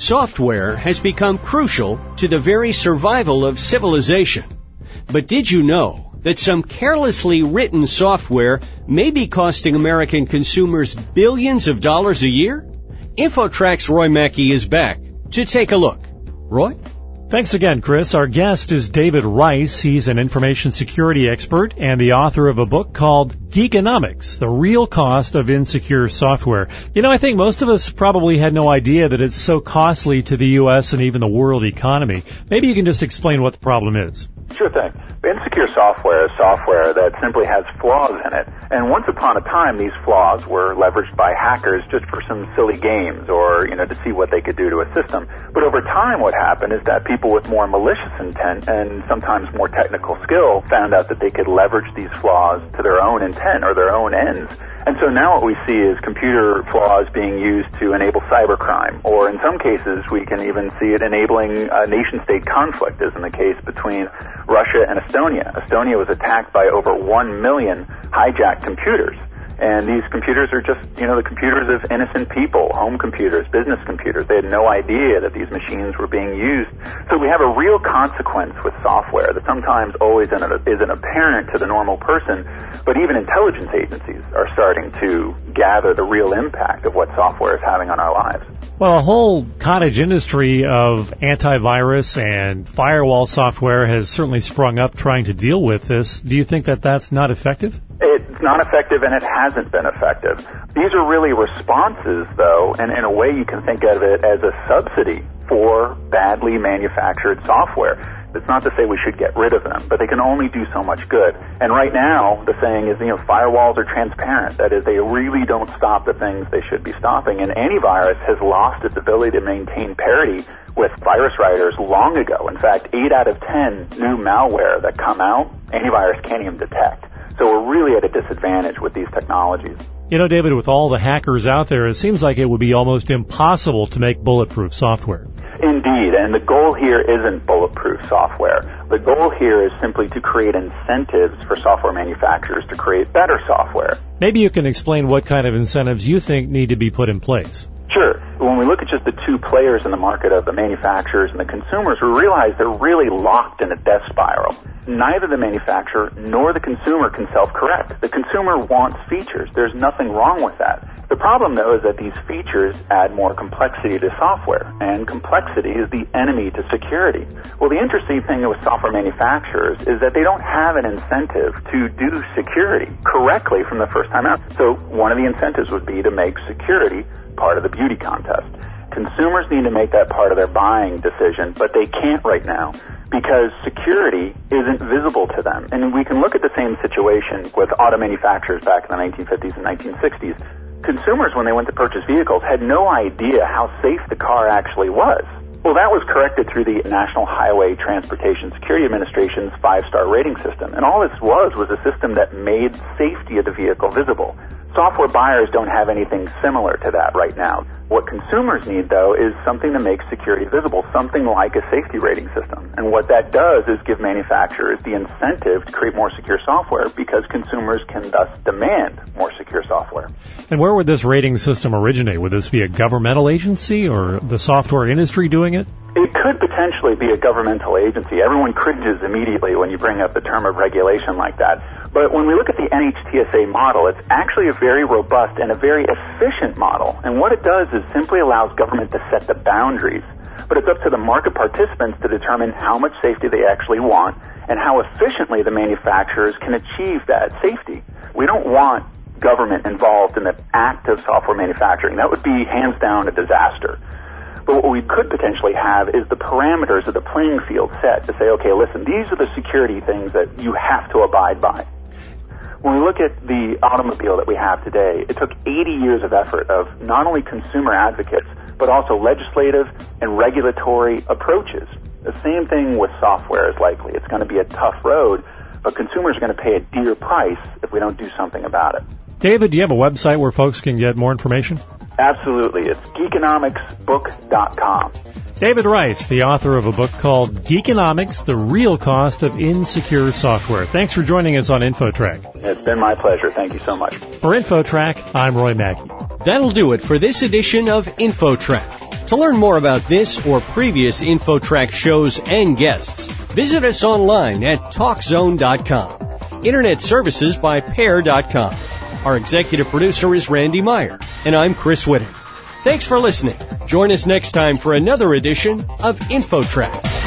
Software has become crucial to the very survival of civilization. But did you know that some carelessly written software may be costing American consumers billions of dollars a year? InfoTrack's Roy Mackey is back to take a look. Roy? Thanks again, Chris. Our guest is David Rice. He's an information security expert and the author of a book called Geekonomics, the real cost of insecure software. You know, I think most of us probably had no idea that it's so costly to the U.S. and even the world economy. Maybe you can just explain what the problem is. Sure thing. Insecure software is software that simply has flaws in it. And once upon a time, these flaws were leveraged by hackers just for some silly games or, you know, to see what they could do to a system. But over time, what happened is that people with more malicious intent and sometimes more technical skill found out that they could leverage these flaws to their own intent or their own ends. And so now what we see is computer flaws being used to enable cybercrime, or in some cases we can even see it enabling a nation-state conflict, as in the case between Russia and Estonia. Estonia was attacked by over 1 million hijacked computers. And these computers are just, you know, the computers of innocent people, home computers, business computers. They had no idea that these machines were being used. So we have a real consequence with software that sometimes always isn't apparent to the normal person, but even intelligence agencies are starting to gather the real impact of what software is having on our lives. Well, a whole cottage industry of antivirus and firewall software has certainly sprung up trying to deal with this. Do you think that that's not effective? It's not effective and it hasn't been effective. These are really responses, though, and in a way you can think of it as a subsidy for badly manufactured software. It's not to say we should get rid of them, but they can only do so much good. And right now, the saying is, you know, firewalls are transparent. That is, they really don't stop the things they should be stopping. And antivirus has lost its ability to maintain parity with virus writers long ago. In fact, 8 out of 10 new malware that come out, antivirus can't even detect. So we're really at a disadvantage with these technologies. You know, David, with all the hackers out there, it seems like it would be almost impossible to make bulletproof software. Indeed, and the goal here isn't bulletproof software. The goal here is simply to create incentives for software manufacturers to create better software. Maybe you can explain what kind of incentives you think need to be put in place. When we look at just the two players in the market of the manufacturers and the consumers, we realize they're really locked in a death spiral. Neither the manufacturer nor the consumer can self-correct. The consumer wants features. There's nothing wrong with that. The problem, though, is that these features add more complexity to software, and complexity is the enemy to security. Well, the interesting thing with software manufacturers is that they don't have an incentive to do security correctly from the first time out. So one of the incentives would be to make security part of the beauty contest. Consumers need to make that part of their buying decision, but they can't right now because security isn't visible to them. And we can look at the same situation with auto manufacturers back in the 1950s and 1960s. Consumers, when they went to purchase vehicles, had no idea how safe the car actually was. Well, that was corrected through the National Highway Transportation Security Administration's five-star rating system. And all this was was a system that made safety of the vehicle visible. Software buyers don't have anything similar to that right now. What consumers need, though, is something to make security visible, something like a safety rating system. And what that does is give manufacturers the incentive to create more secure software because consumers can thus demand more secure software. And where would this rating system originate? Would this be a governmental agency or the software industry doing it? It could potentially be a governmental agency. Everyone cringes immediately when you bring up the term of regulation like that. But when we look at the NHTSA model, it's actually a very robust and a very efficient model. And what it does is simply allows government to set the boundaries. But it's up to the market participants to determine how much safety they actually want and how efficiently the manufacturers can achieve that safety. We don't want government involved in the act of software manufacturing. That would be hands down a disaster. But what we could potentially have is the parameters of the playing field set to say, okay, listen, these are the security things that you have to abide by. When we look at the automobile that we have today, it took 80 years of effort of not only consumer advocates, but also legislative and regulatory approaches. The same thing with software is likely. It's going to be a tough road, but consumers are going to pay a dear price if we don't do something about it. David, do you have a website where folks can get more information? Absolutely. It's geekonomicsbook.com. David Rice, the author of a book called Geekonomics, The Real Cost of Insecure Software. Thanks for joining us on InfoTrack. It's been my pleasure. Thank you so much. For InfoTrack, I'm Roy Mackey. That'll do it for this edition of InfoTrack. To learn more about this or previous InfoTrack shows and guests, visit us online at TalkZone.com. Internet services by Pair.com. Our executive producer is Randy Meyer, and I'm Chris Whitting. Thanks for listening. Join us next time for another edition of InfoTrack.